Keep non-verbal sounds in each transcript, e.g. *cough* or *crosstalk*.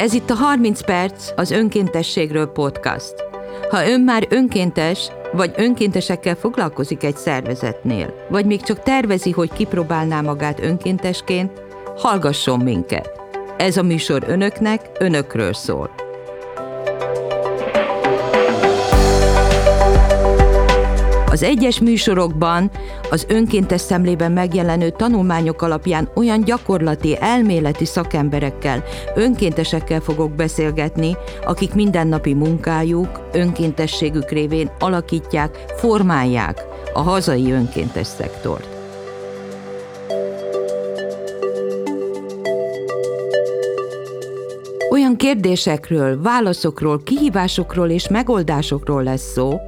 Ez itt a 30 perc az önkéntességről podcast. Ha ön már önkéntes, vagy önkéntesekkel foglalkozik egy szervezetnél, vagy még csak tervezi, hogy kipróbálná magát önkéntesként, hallgasson minket. Ez a műsor önöknek, önökről szól. Az egyes műsorokban az önkéntes szemlében megjelenő tanulmányok alapján olyan gyakorlati, elméleti szakemberekkel, önkéntesekkel fogok beszélgetni, akik mindennapi munkájuk, önkéntességük révén alakítják, formálják a hazai önkéntes szektort. Olyan kérdésekről, válaszokról, kihívásokról és megoldásokról lesz szó,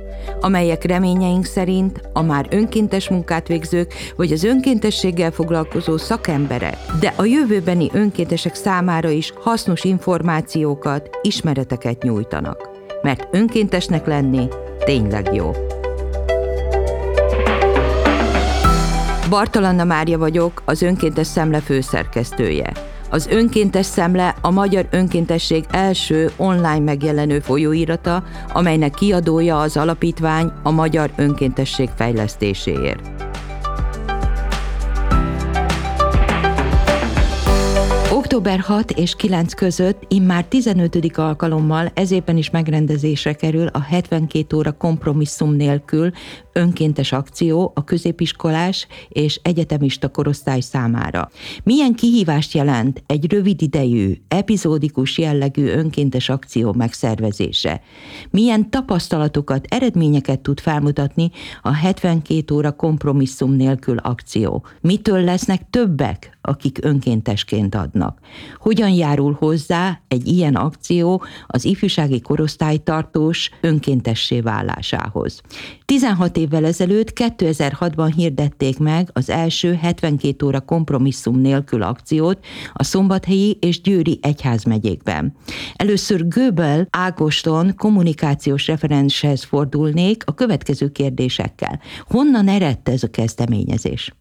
amelyek reményeink szerint a már önkéntes munkát végzők vagy az önkéntességgel foglalkozó szakemberek, de a jövőbeni önkéntesek számára is hasznos információkat, ismereteket nyújtanak. Mert önkéntesnek lenni tényleg jó. Bartalanna Mária vagyok, az Önkéntes Szemle főszerkesztője. Az Önkéntes Szemle a Magyar Önkéntesség első online megjelenő folyóirata, amelynek kiadója az alapítvány a Magyar Önkéntesség fejlesztéséért. Október 6 és 9 között immár 15. alkalommal ezében is megrendezésre kerül a 72 óra kompromisszum nélkül önkéntes akció a középiskolás és egyetemista korosztály számára. Milyen kihívást jelent egy rövid idejű, epizódikus jellegű önkéntes akció megszervezése? Milyen tapasztalatokat, eredményeket tud felmutatni a 72 óra kompromisszum nélkül akció? Mitől lesznek többek, akik önkéntesként adnak? Hogyan járul hozzá egy ilyen akció az ifjúsági korosztálytartós önkéntessé válásához? 16 évvel ezelőtt 2006-ban hirdették meg az első 72 óra kompromisszum nélkül akciót a szombathelyi és győri egyházmegyékben. Először Göbel Ágoston kommunikációs referenshez fordulnék a következő kérdésekkel. Honnan eredt ez a kezdeményezés?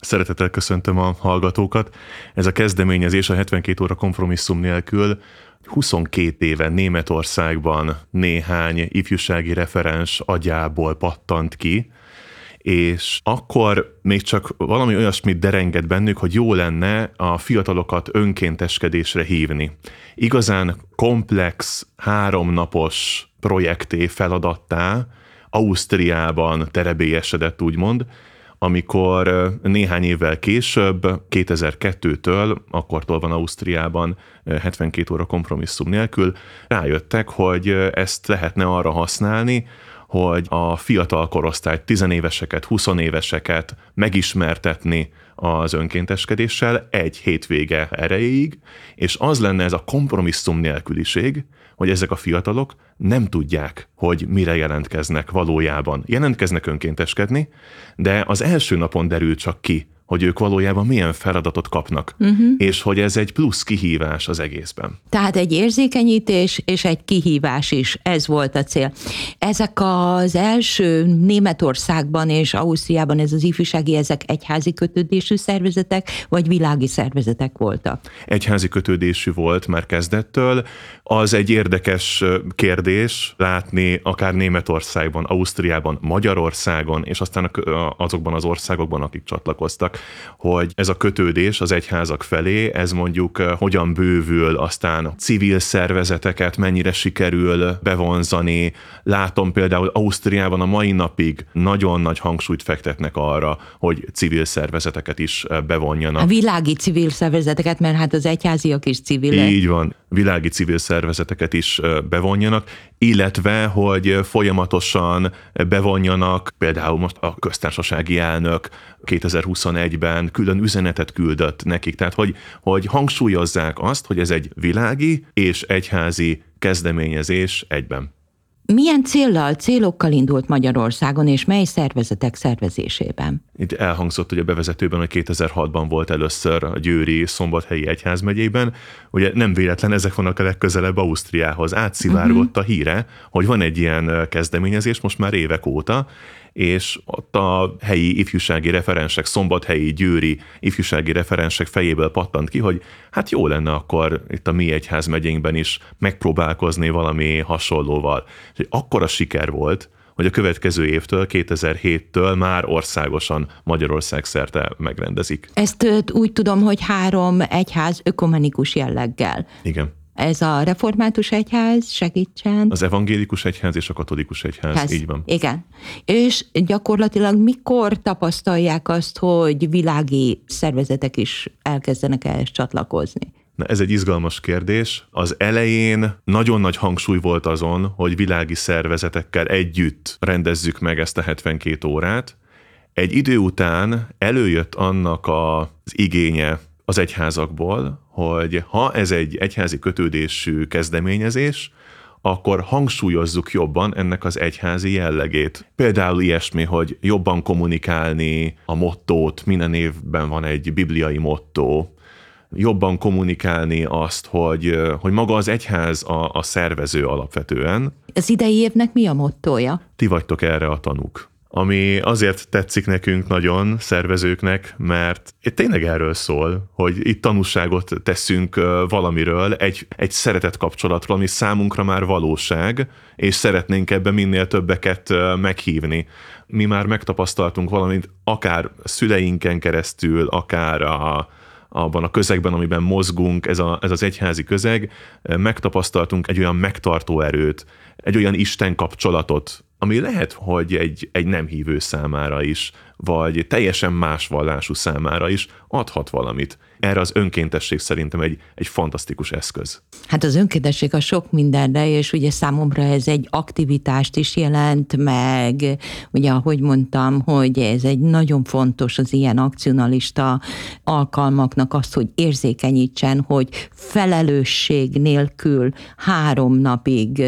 Szeretettel köszöntöm a hallgatókat. Ez a kezdeményezés a 72 óra kompromisszum nélkül 22 éve Németországban néhány ifjúsági referens agyából pattant ki, és akkor még csak valami olyasmit derengett bennük, hogy jó lenne a fiatalokat önkénteskedésre hívni. Igazán komplex, háromnapos projekté, feladattá Ausztriában terebélyesedett, úgymond, amikor néhány évvel később, 2002-től, akkortól van Ausztriában 72 óra kompromisszum nélkül, rájöttek, hogy ezt lehetne arra használni, hogy a fiatal korosztályt, tizenéveseket, huszonéveseket megismertetni az önkénteskedéssel egy hétvége erejéig, és az lenne ez a kompromisszum nélküliség, hogy ezek a fiatalok nem tudják, hogy mire jelentkeznek valójában. Jelentkeznek önkénteskedni, de az első napon derül csak ki, hogy ők valójában milyen feladatot kapnak, uh-huh. és hogy ez egy plusz kihívás az egészben. Tehát egy érzékenyítés és egy kihívás is, ez volt a cél. Ezek az első Németországban és Ausztriában ez az ifjúsági, ezek egyházi kötődésű szervezetek, vagy világi szervezetek voltak? Egyházi kötődésű volt már kezdettől. Az egy érdekes kérdés látni akár Németországban, Ausztriában, Magyarországon, és aztán azokban az országokban, akik csatlakoztak hogy ez a kötődés az egyházak felé, ez mondjuk eh, hogyan bővül, aztán civil szervezeteket mennyire sikerül bevonzani. Látom például Ausztriában a mai napig nagyon nagy hangsúlyt fektetnek arra, hogy civil szervezeteket is eh, bevonjanak. A világi civil szervezeteket, mert hát az egyháziak is civilek. Így van, világi civil szervezeteket is eh, bevonjanak, illetve, hogy folyamatosan bevonjanak, például most a köztársasági elnök 2021-ben külön üzenetet küldött nekik, tehát hogy, hogy hangsúlyozzák azt, hogy ez egy világi és egyházi kezdeményezés egyben. Milyen céllal, célokkal indult Magyarországon, és mely szervezetek szervezésében? Itt elhangzott hogy a bevezetőben, hogy 2006-ban volt először a Győri Szombathelyi Egyházmegyében. Ugye nem véletlen, ezek vannak a legközelebb Ausztriához. Átszivárgott uh-huh. a híre, hogy van egy ilyen kezdeményezés most már évek óta, és ott a helyi ifjúsági referensek, szombathelyi, győri ifjúsági referensek fejéből pattant ki, hogy hát jó lenne akkor itt a mi egyház megyénkben is megpróbálkozni valami hasonlóval. És akkora siker volt, hogy a következő évtől, 2007-től már országosan Magyarország szerte megrendezik. Ezt úgy tudom, hogy három egyház ökumenikus jelleggel. Igen. Ez a református egyház segítsen. Az evangélikus egyház és a katolikus egyház, Ház. így van. Igen. És gyakorlatilag mikor tapasztalják azt, hogy világi szervezetek is elkezdenek ehhez csatlakozni? Na, ez egy izgalmas kérdés. Az elején nagyon nagy hangsúly volt azon, hogy világi szervezetekkel együtt rendezzük meg ezt a 72 órát. Egy idő után előjött annak az igénye az egyházakból, hogy ha ez egy egyházi kötődésű kezdeményezés, akkor hangsúlyozzuk jobban ennek az egyházi jellegét. Például ilyesmi, hogy jobban kommunikálni a mottót, minden évben van egy bibliai mottó, jobban kommunikálni azt, hogy, hogy maga az egyház a, a szervező alapvetően. Az idei évnek mi a mottója? Ti vagytok erre a tanúk ami azért tetszik nekünk nagyon, szervezőknek, mert tényleg erről szól, hogy itt tanúságot teszünk valamiről, egy, egy szeretet kapcsolatról, ami számunkra már valóság, és szeretnénk ebbe minél többeket meghívni. Mi már megtapasztaltunk valamit, akár szüleinken keresztül, akár a, abban a közegben, amiben mozgunk, ez, a, ez az egyházi közeg, megtapasztaltunk egy olyan megtartó erőt, egy olyan Isten kapcsolatot, ami lehet, hogy egy, egy nem hívő számára is, vagy teljesen más vallású számára is adhat valamit erre az önkéntesség szerintem egy, egy fantasztikus eszköz. Hát az önkéntesség a sok mindenre, és ugye számomra ez egy aktivitást is jelent, meg ugye ahogy mondtam, hogy ez egy nagyon fontos az ilyen akcionalista alkalmaknak azt, hogy érzékenyítsen, hogy felelősség nélkül három napig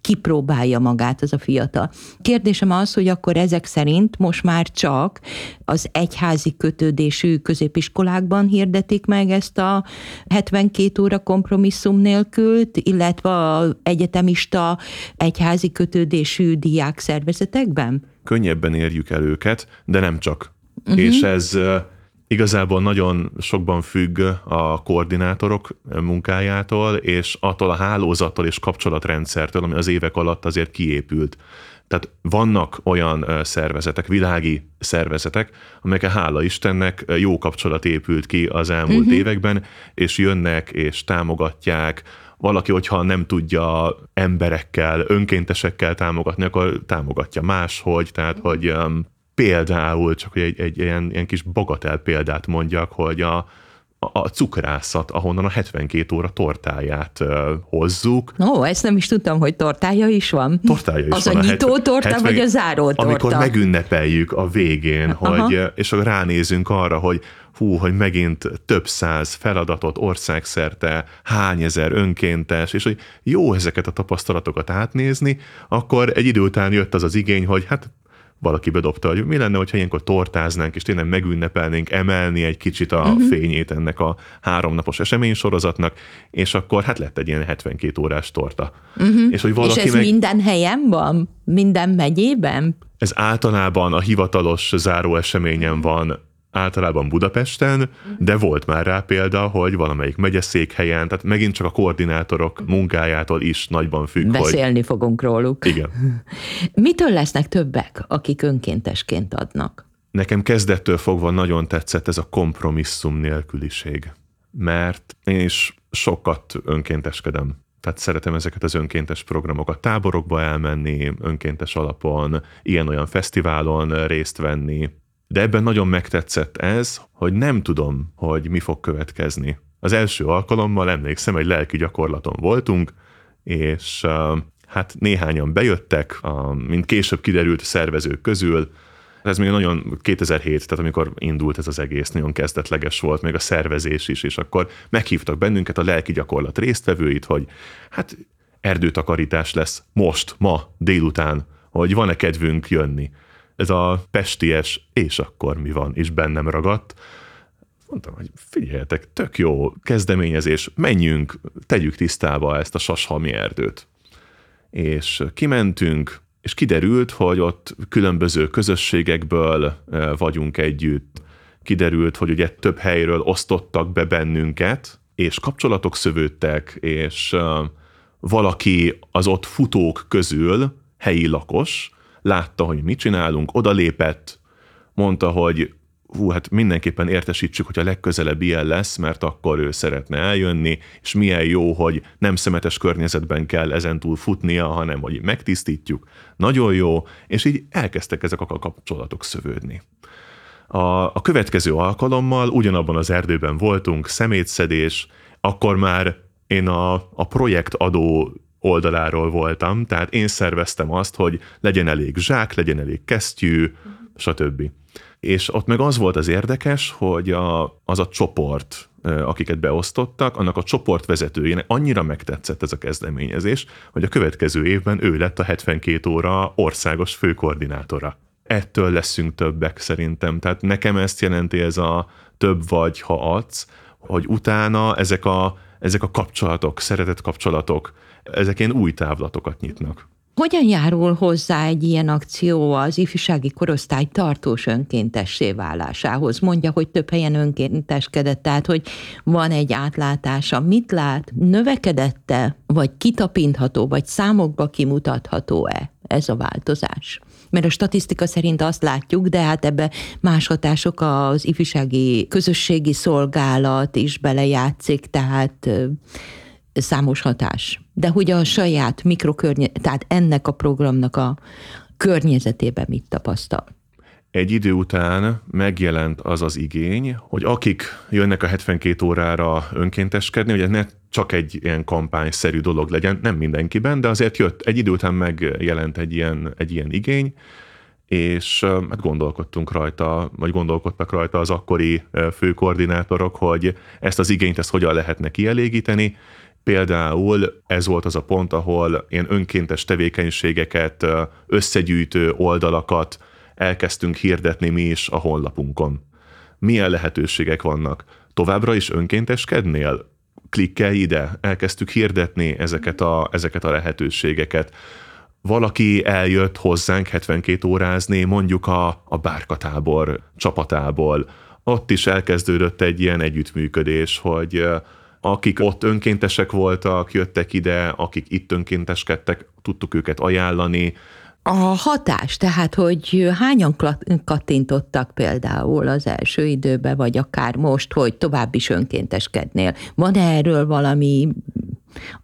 kipróbálja magát az a fiatal. Kérdésem az, hogy akkor ezek szerint most már csak az egyházi kötődésű középiskolákban hirdetik születik meg ezt a 72 óra kompromisszum nélkül, illetve a egyetemista egyházi kötődésű diák szervezetekben? Könnyebben érjük el őket, de nem csak. Uh-huh. És ez igazából nagyon sokban függ a koordinátorok munkájától, és attól a hálózattól és kapcsolatrendszertől, ami az évek alatt azért kiépült. Tehát vannak olyan szervezetek, világi szervezetek, amelyek hála Istennek jó kapcsolat épült ki az elmúlt uh-huh. években, és jönnek és támogatják, valaki, hogyha nem tudja emberekkel, önkéntesekkel támogatni, akkor támogatja máshogy, tehát hogy um, például, csak hogy egy, egy ilyen, ilyen kis bagatel példát mondjak, hogy a, a cukrászat, ahonnan a 72 óra tortáját uh, hozzuk. Ó, ezt nem is tudtam, hogy tortája is van. Tortája is az van. Az a nyitó torta, 70, vagy a záró torta? Amikor megünnepeljük a végén, hogy, és akkor ránézünk arra, hogy hú, hogy megint több száz feladatot országszerte, hány ezer önkéntes, és hogy jó ezeket a tapasztalatokat átnézni, akkor egy idő után jött az az igény, hogy hát valaki bedobta, hogy mi lenne, hogyha ilyenkor tortáznánk, és tényleg megünnepelnénk, emelni egy kicsit a uh-huh. fényét ennek a háromnapos eseménysorozatnak, és akkor hát lett egy ilyen 72 órás torta. Uh-huh. És, hogy valaki és ez meg... minden helyen van? Minden megyében? Ez általában a hivatalos záró eseményen van általában Budapesten, de volt már rá példa, hogy valamelyik megyeszékhelyen, tehát megint csak a koordinátorok munkájától is nagyban függ. Beszélni hogy... fogunk róluk. Igen. *laughs* Mitől lesznek többek, akik önkéntesként adnak? Nekem kezdettől fogva nagyon tetszett ez a kompromisszum nélküliség, mert én is sokat önkénteskedem. Tehát szeretem ezeket az önkéntes programokat, táborokba elmenni, önkéntes alapon, ilyen-olyan fesztiválon részt venni, de ebben nagyon megtetszett ez, hogy nem tudom, hogy mi fog következni. Az első alkalommal emlékszem, egy lelki gyakorlaton voltunk, és hát néhányan bejöttek, mint később kiderült szervezők közül, ez még nagyon 2007, tehát amikor indult ez az egész, nagyon kezdetleges volt, még a szervezés is, és akkor meghívtak bennünket a lelki gyakorlat résztvevőit, hogy hát erdőtakarítás lesz most, ma, délután, hogy van-e kedvünk jönni ez a pesties, és akkor mi van, és bennem ragadt. Mondtam, hogy figyeljetek, tök jó kezdeményezés, menjünk, tegyük tisztába ezt a sashalmi erdőt. És kimentünk, és kiderült, hogy ott különböző közösségekből vagyunk együtt, kiderült, hogy ugye több helyről osztottak be bennünket, és kapcsolatok szövődtek, és valaki az ott futók közül, helyi lakos, látta, hogy mit csinálunk, odalépett, mondta, hogy hú, hát mindenképpen értesítsük, hogy a legközelebb ilyen lesz, mert akkor ő szeretne eljönni, és milyen jó, hogy nem szemetes környezetben kell ezentúl futnia, hanem hogy megtisztítjuk. Nagyon jó, és így elkezdtek ezek a kapcsolatok szövődni. A, a következő alkalommal ugyanabban az erdőben voltunk, szemétszedés, akkor már én a, a projektadó oldaláról voltam, tehát én szerveztem azt, hogy legyen elég zsák, legyen elég kesztyű, stb. És ott meg az volt az érdekes, hogy a, az a csoport, akiket beosztottak, annak a csoport vezetőjének annyira megtetszett ez a kezdeményezés, hogy a következő évben ő lett a 72 óra országos főkoordinátora. Ettől leszünk többek szerintem. Tehát nekem ezt jelenti ez a több vagy, ha adsz, hogy utána ezek a, ezek a kapcsolatok, szeretett kapcsolatok, ezek ilyen új távlatokat nyitnak. Hogyan járul hozzá egy ilyen akció az ifjúsági korosztály tartós önkéntessé válásához? Mondja, hogy több helyen önkénteskedett, tehát hogy van egy átlátása. Mit lát? Növekedette, vagy kitapintható, vagy számokba kimutatható-e ez a változás? Mert a statisztika szerint azt látjuk, de hát ebbe más hatások az ifjúsági közösségi szolgálat is belejátszik, tehát számos hatás. De hogy a saját mikrokörnye, tehát ennek a programnak a környezetében mit tapasztal? Egy idő után megjelent az az igény, hogy akik jönnek a 72 órára önkénteskedni, hogy ne csak egy ilyen kampányszerű dolog legyen, nem mindenkiben, de azért jött, egy idő után megjelent egy ilyen, egy ilyen igény, és hát gondolkodtunk rajta, vagy gondolkodtak rajta az akkori főkoordinátorok, hogy ezt az igényt ezt hogyan lehetne kielégíteni, Például ez volt az a pont, ahol ilyen önkéntes tevékenységeket, összegyűjtő oldalakat elkezdtünk hirdetni mi is a honlapunkon. Milyen lehetőségek vannak? Továbbra is önkénteskednél? Klikkelj ide, elkezdtük hirdetni ezeket a, ezeket a lehetőségeket. Valaki eljött hozzánk 72 órázni, mondjuk a, a bárkatábor csapatából. Ott is elkezdődött egy ilyen együttműködés, hogy akik ott önkéntesek voltak, jöttek ide, akik itt önkénteskedtek, tudtuk őket ajánlani. A hatás, tehát, hogy hányan kattintottak például az első időben, vagy akár most, hogy tovább is önkénteskednél. Van-e erről valami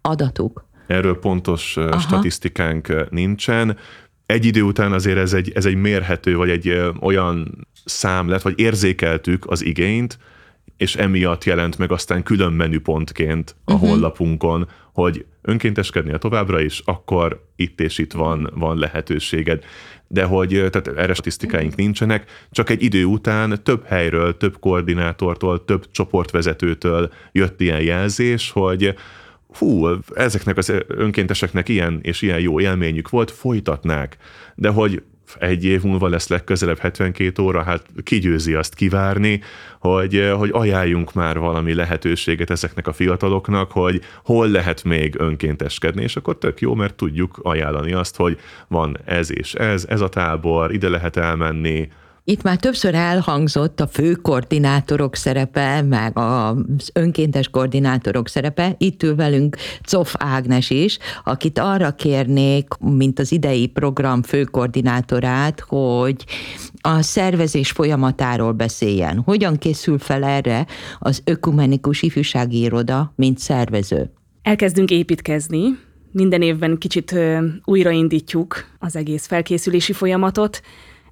adatuk? Erről pontos Aha. statisztikánk nincsen. Egy idő után azért ez egy, ez egy mérhető, vagy egy olyan szám lett, vagy érzékeltük az igényt, és emiatt jelent meg aztán külön menüpontként a uh-huh. honlapunkon, hogy önkénteskednél továbbra is, akkor itt és itt van, van lehetőséged. De hogy tehát erre statisztikáink nincsenek, csak egy idő után több helyről, több koordinátortól, több csoportvezetőtől jött ilyen jelzés, hogy hú, ezeknek az önkénteseknek ilyen és ilyen jó élményük volt, folytatnák. De hogy egy év múlva lesz legközelebb 72 óra, hát kigyőzi azt kivárni, hogy, hogy ajánljunk már valami lehetőséget ezeknek a fiataloknak, hogy hol lehet még önkénteskedni, és akkor tök jó, mert tudjuk ajánlani azt, hogy van ez és ez, ez a tábor, ide lehet elmenni, itt már többször elhangzott a fő koordinátorok szerepe, meg az önkéntes koordinátorok szerepe. Itt ül velünk Cof Ágnes is, akit arra kérnék, mint az idei program főkoordinátorát, hogy a szervezés folyamatáról beszéljen. Hogyan készül fel erre az ökumenikus ifjúsági iroda, mint szervező? Elkezdünk építkezni, minden évben kicsit újraindítjuk az egész felkészülési folyamatot,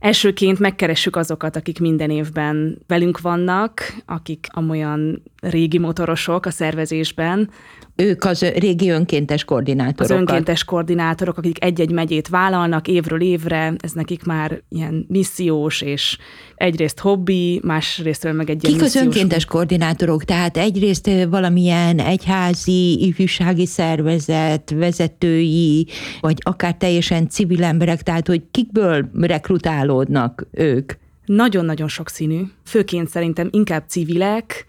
Elsőként megkeressük azokat, akik minden évben velünk vannak, akik amolyan régi motorosok a szervezésben. Ők az régi önkéntes koordinátorok. Az önkéntes koordinátorok, akik egy-egy megyét vállalnak évről évre, ez nekik már ilyen missziós és egyrészt hobbi, másrészt meg egy Kik az önkéntes koordinátorok? Tehát egyrészt valamilyen egyházi, ifjúsági szervezet, vezetői, vagy akár teljesen civil emberek, tehát hogy kikből rekrutálódnak ők? Nagyon-nagyon sokszínű. Főként szerintem inkább civilek,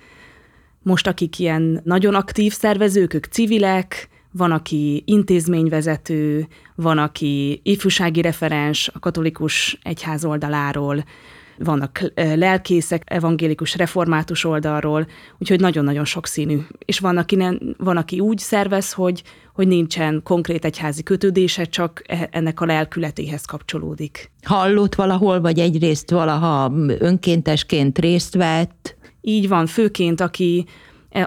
most akik ilyen nagyon aktív szervezők, ők civilek, van, aki intézményvezető, van, aki ifjúsági referens a katolikus egyház oldaláról, vannak lelkészek, evangélikus református oldalról, úgyhogy nagyon-nagyon sokszínű. És van, aki, nem, van, aki úgy szervez, hogy, hogy nincsen konkrét egyházi kötődése, csak e, ennek a lelkületéhez kapcsolódik. Hallott valahol, vagy egyrészt valaha önkéntesként részt vett? Így van, főként aki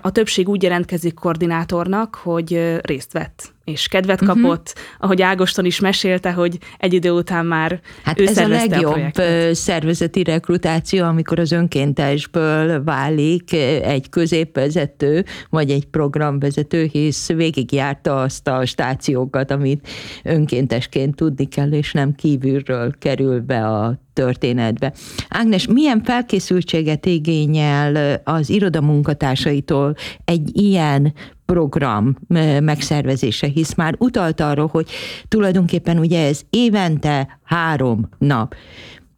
a többség úgy jelentkezik koordinátornak, hogy részt vett és kedvet uh-huh. kapott, ahogy Ágoston is mesélte, hogy egy idő után már hát ő ez a legjobb a szervezeti rekrutáció, amikor az önkéntesből válik egy középvezető, vagy egy programvezető, hisz végigjárta azt a stációkat, amit önkéntesként tudni kell, és nem kívülről kerül be a történetbe. Ágnes, milyen felkészültséget igényel az iroda munkatársaitól egy ilyen program megszervezése, hisz már utalt arról, hogy tulajdonképpen ugye ez évente három nap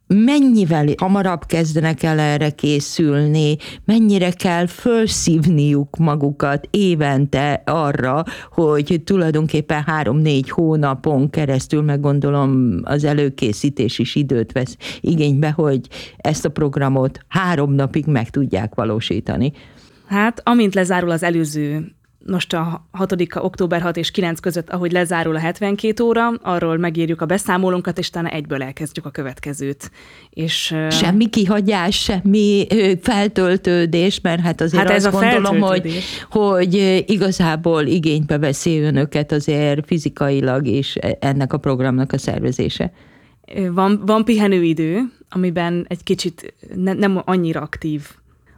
mennyivel hamarabb kezdenek el erre készülni, mennyire kell felszívniuk magukat évente arra, hogy tulajdonképpen három-négy hónapon keresztül, meg gondolom az előkészítés is időt vesz igénybe, hogy ezt a programot három napig meg tudják valósítani. Hát, amint lezárul az előző most a 6 október 6 és 9 között, ahogy lezárul a 72 óra, arról megírjuk a beszámolónkat, és utána egyből elkezdjük a következőt. És, semmi kihagyás, semmi feltöltődés, mert hát azért hát ez azt a gondolom, hogy, hogy igazából igénybe veszi önöket azért fizikailag is e, ennek a programnak a szervezése. Van, van pihenőidő, amiben egy kicsit ne, nem annyira aktív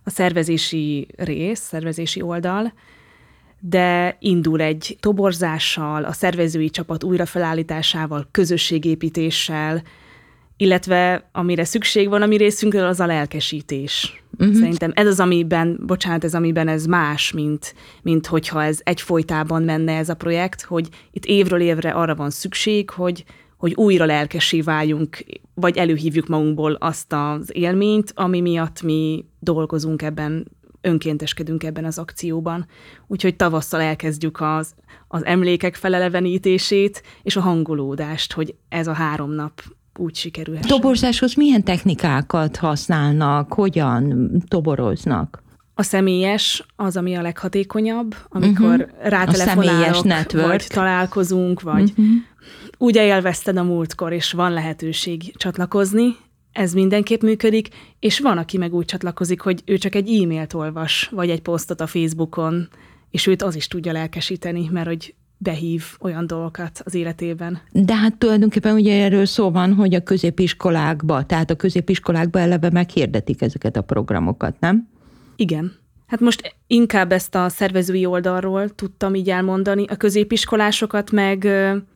a szervezési rész, szervezési oldal, de indul egy toborzással, a szervezői csapat újrafelállításával, közösségépítéssel, illetve amire szükség van a mi részünkről, az a lelkesítés. Uh-huh. Szerintem ez az, amiben, bocsánat, ez amiben ez más, mint, mint hogyha ez egyfolytában menne ez a projekt, hogy itt évről évre arra van szükség, hogy, hogy újra lelkesé váljunk, vagy előhívjuk magunkból azt az élményt, ami miatt mi dolgozunk ebben önkénteskedünk ebben az akcióban. Úgyhogy tavasszal elkezdjük az, az emlékek felelevenítését és a hangolódást, hogy ez a három nap úgy sikerülhet. Toborzáshoz milyen technikákat használnak, hogyan toboroznak? A személyes az, ami a leghatékonyabb, amikor uh-huh. rátelefonálok, vagy találkozunk, vagy uh-huh. úgy élvezted a múltkor, és van lehetőség csatlakozni, ez mindenképp működik, és van, aki meg úgy csatlakozik, hogy ő csak egy e-mailt olvas, vagy egy posztot a Facebookon, és őt az is tudja lelkesíteni, mert hogy behív olyan dolgokat az életében. De hát tulajdonképpen ugye erről szó van, hogy a középiskolákba, tehát a középiskolákba eleve meghirdetik ezeket a programokat, nem? Igen. Hát most inkább ezt a szervezői oldalról tudtam így elmondani. A középiskolásokat meg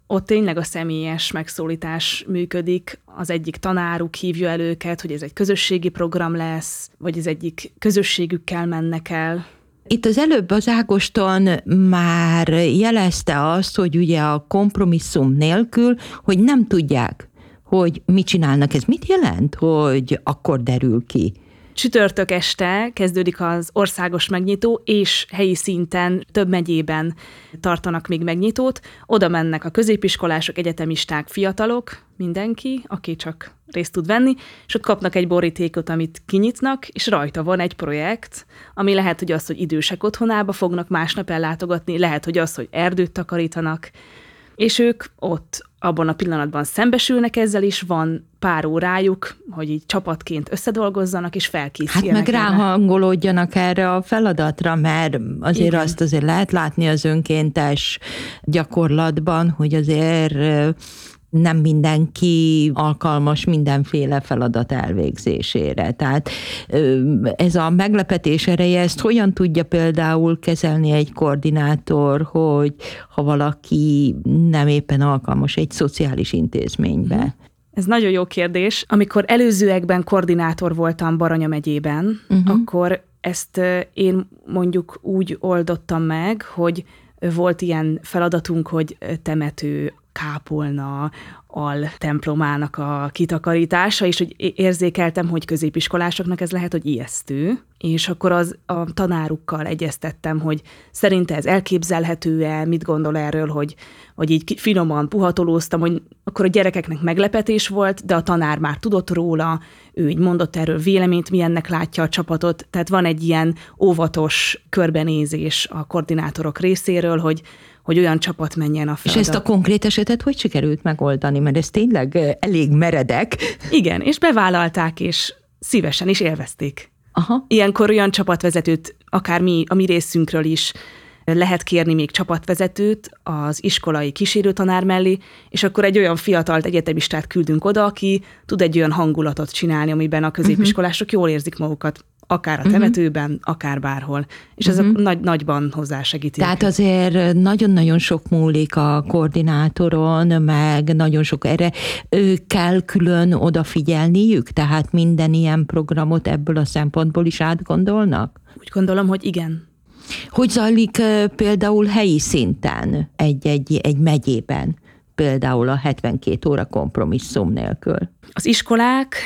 ott tényleg a személyes megszólítás működik. Az egyik tanáruk hívja el őket, hogy ez egy közösségi program lesz, vagy az egyik közösségükkel mennek el. Itt az előbb az Ágoston már jelezte azt, hogy ugye a kompromisszum nélkül, hogy nem tudják, hogy mit csinálnak. Ez mit jelent, hogy akkor derül ki? Csütörtök este kezdődik az országos megnyitó, és helyi szinten több megyében tartanak még megnyitót. Oda mennek a középiskolások, egyetemisták, fiatalok, mindenki, aki csak részt tud venni, és ott kapnak egy borítékot, amit kinyitnak, és rajta van egy projekt, ami lehet, hogy az, hogy idősek otthonába fognak másnap ellátogatni, lehet, hogy az, hogy erdőt takarítanak, és ők ott abban a pillanatban szembesülnek ezzel is, van pár órájuk, hogy így csapatként összedolgozzanak, és felkészüljenek. Hát meg erre. ráhangolódjanak erre a feladatra, mert azért Igen. azt azért lehet látni az önkéntes gyakorlatban, hogy azért nem mindenki alkalmas mindenféle feladat elvégzésére. Tehát ez a meglepetés ereje, ezt hogyan tudja például kezelni egy koordinátor, hogy ha valaki nem éppen alkalmas egy szociális intézménybe? Mhm. Ez nagyon jó kérdés. Amikor előzőekben koordinátor voltam Baranya megyében, uh-huh. akkor ezt én mondjuk úgy oldottam meg, hogy volt ilyen feladatunk, hogy temető kápolna, al templomának a kitakarítása, és hogy érzékeltem, hogy középiskolásoknak ez lehet, hogy ijesztő, és akkor az a tanárukkal egyeztettem, hogy szerinte ez elképzelhető-e, mit gondol erről, hogy, hogy így finoman puhatolóztam, hogy akkor a gyerekeknek meglepetés volt, de a tanár már tudott róla, ő így mondott erről véleményt, milyennek látja a csapatot, tehát van egy ilyen óvatos körbenézés a koordinátorok részéről, hogy hogy olyan csapat menjen a feladat. És ezt a konkrét esetet hogy sikerült megoldani? Mert ez tényleg elég meredek. Igen, és bevállalták, és szívesen is élvezték. Aha. Ilyenkor olyan csapatvezetőt, akár mi, a mi részünkről is lehet kérni még csapatvezetőt az iskolai kísérőtanár mellé, és akkor egy olyan fiatalt egyetemistát küldünk oda, aki tud egy olyan hangulatot csinálni, amiben a középiskolások jól érzik magukat akár a mhm. temetőben, uh-huh. akár bárhol. És uh-huh. ezek nagy, nagyban hozzásegítik. Tehát azért nagyon-nagyon sok múlik a koordinátoron, meg nagyon sok erre ő kell külön odafigyelniük, tehát minden ilyen programot ebből a szempontból is átgondolnak? Úgy gondolom, hogy igen. Hogy zajlik például helyi szinten egy-egy egy megyében? Például a 72 óra kompromisszum nélkül? Az iskolák,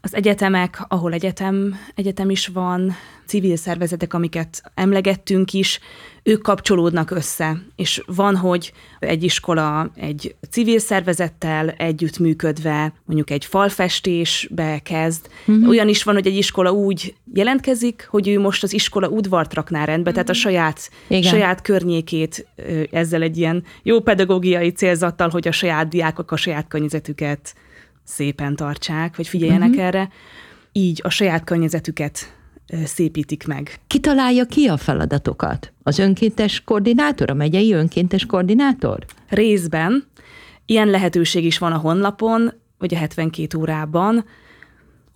az egyetemek, ahol egyetem, egyetem is van, civil szervezetek, amiket emlegettünk is, ők kapcsolódnak össze. És van, hogy egy iskola egy civil szervezettel együttműködve mondjuk egy falfestésbe kezd. Uh-huh. Olyan is van, hogy egy iskola úgy jelentkezik, hogy ő most az iskola udvart rakná rendbe, uh-huh. tehát a mhm. saját, saját környékét ezzel egy ilyen jó pedagógiai célzattal, hogy a saját diákok a saját környezetüket szépen tartsák, vagy figyeljenek uh-huh. erre, így a saját környezetüket szépítik meg. Ki találja ki a feladatokat? Az önkéntes koordinátor, a megyei önkéntes koordinátor? Részben. Ilyen lehetőség is van a honlapon, vagy a 72 órában,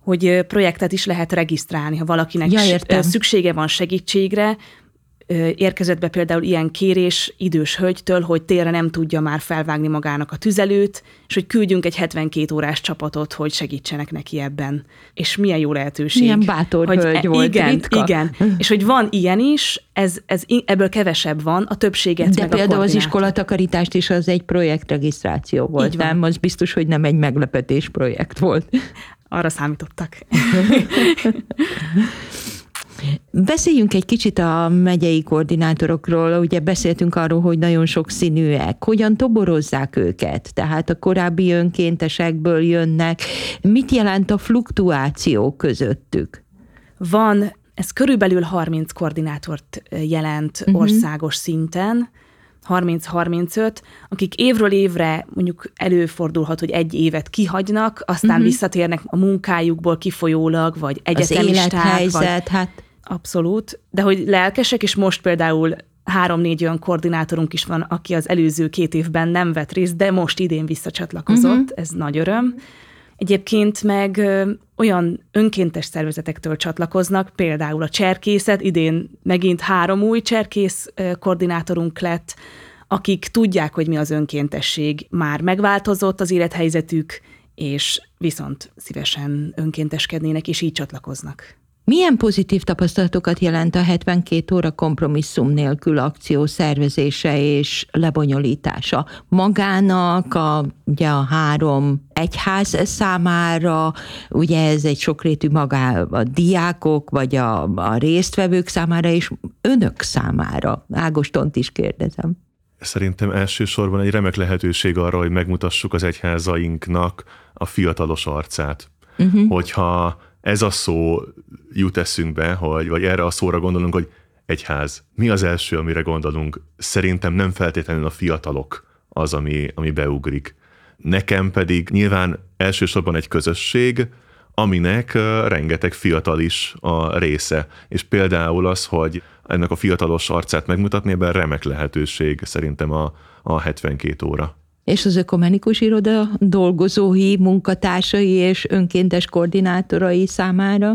hogy projektet is lehet regisztrálni, ha valakinek ja, szüksége van segítségre, érkezett be például ilyen kérés idős hölgytől, hogy térre nem tudja már felvágni magának a tüzelőt, és hogy küldjünk egy 72 órás csapatot, hogy segítsenek neki ebben. És milyen jó lehetőség. Milyen bátor hogy hölgy e, volt, Igen, ritka. igen. *laughs* És hogy van ilyen is, ez, ez ebből kevesebb van, a többséget De meg például a az iskolatakarítást is az egy projektregisztráció volt, nem? Az biztos, hogy nem egy meglepetés projekt volt. Arra számítottak. *laughs* Beszéljünk egy kicsit a megyei koordinátorokról, ugye beszéltünk arról, hogy nagyon sok színűek. Hogyan toborozzák őket? Tehát a korábbi önkéntesekből jönnek. Mit jelent a fluktuáció közöttük? Van, ez körülbelül 30 koordinátort jelent uh-huh. országos szinten, 30-35, akik évről évre mondjuk előfordulhat, hogy egy évet kihagynak, aztán uh-huh. visszatérnek a munkájukból kifolyólag, vagy egyetemisták. Az élethelyzet, vagy... hát Abszolút, de hogy lelkesek, és most például három-négy olyan koordinátorunk is van, aki az előző két évben nem vett részt, de most idén visszacsatlakozott, uh-huh. ez nagy öröm. Egyébként meg ö, olyan önkéntes szervezetektől csatlakoznak, például a cserkészet, idén megint három új cserkész ö, koordinátorunk lett, akik tudják, hogy mi az önkéntesség, már megváltozott az élethelyzetük, és viszont szívesen önkénteskednének, és így csatlakoznak. Milyen pozitív tapasztalatokat jelent a 72 óra kompromisszum nélkül akció szervezése és lebonyolítása? Magának, a, ugye a három egyház számára, ugye ez egy sokrétű magá a diákok, vagy a, a résztvevők számára, és önök számára. Ágostont is kérdezem. Szerintem elsősorban egy remek lehetőség arra, hogy megmutassuk az egyházainknak a fiatalos arcát. Uh-huh. Hogyha ez a szó jut eszünkbe, hogy, vagy erre a szóra gondolunk, hogy egyház. Mi az első, amire gondolunk? Szerintem nem feltétlenül a fiatalok az, ami, ami beugrik. Nekem pedig nyilván elsősorban egy közösség, aminek rengeteg fiatal is a része. És például az, hogy ennek a fiatalos arcát megmutatni, ebben remek lehetőség szerintem a, a 72 óra és az ökumenikus iroda dolgozói, munkatársai és önkéntes koordinátorai számára?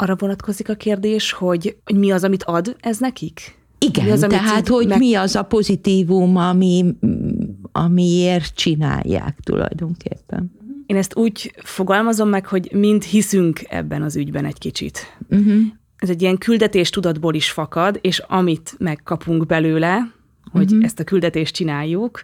Arra vonatkozik a kérdés, hogy, hogy mi az, amit ad ez nekik? Igen, mi az, tehát hogy meg... mi az a pozitívum, ami, amiért csinálják tulajdonképpen. Én ezt úgy fogalmazom meg, hogy mind hiszünk ebben az ügyben egy kicsit. Uh-huh. Ez egy ilyen küldetés tudatból is fakad, és amit megkapunk belőle, hogy uh-huh. ezt a küldetést csináljuk,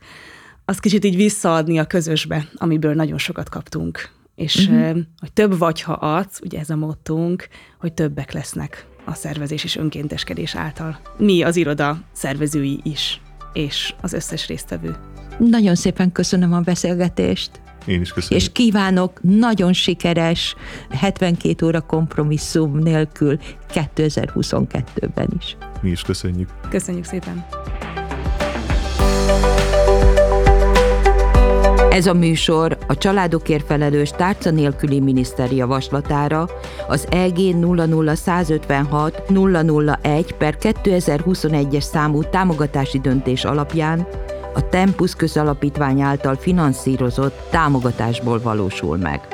azt kicsit így visszaadni a közösbe, amiből nagyon sokat kaptunk. És uh-huh. hogy több vagy, ha adsz, ugye ez a mottunk, hogy többek lesznek a szervezés és önkénteskedés által. Mi az iroda szervezői is, és az összes résztvevő. Nagyon szépen köszönöm a beszélgetést. Én is köszönöm. És kívánok nagyon sikeres 72 óra kompromisszum nélkül 2022-ben is. Mi is köszönjük. Köszönjük szépen. Ez a műsor a családokért felelős tárca nélküli miniszter javaslatára az EG 00156 001 per 2021-es számú támogatási döntés alapján a Tempus közalapítvány által finanszírozott támogatásból valósul meg.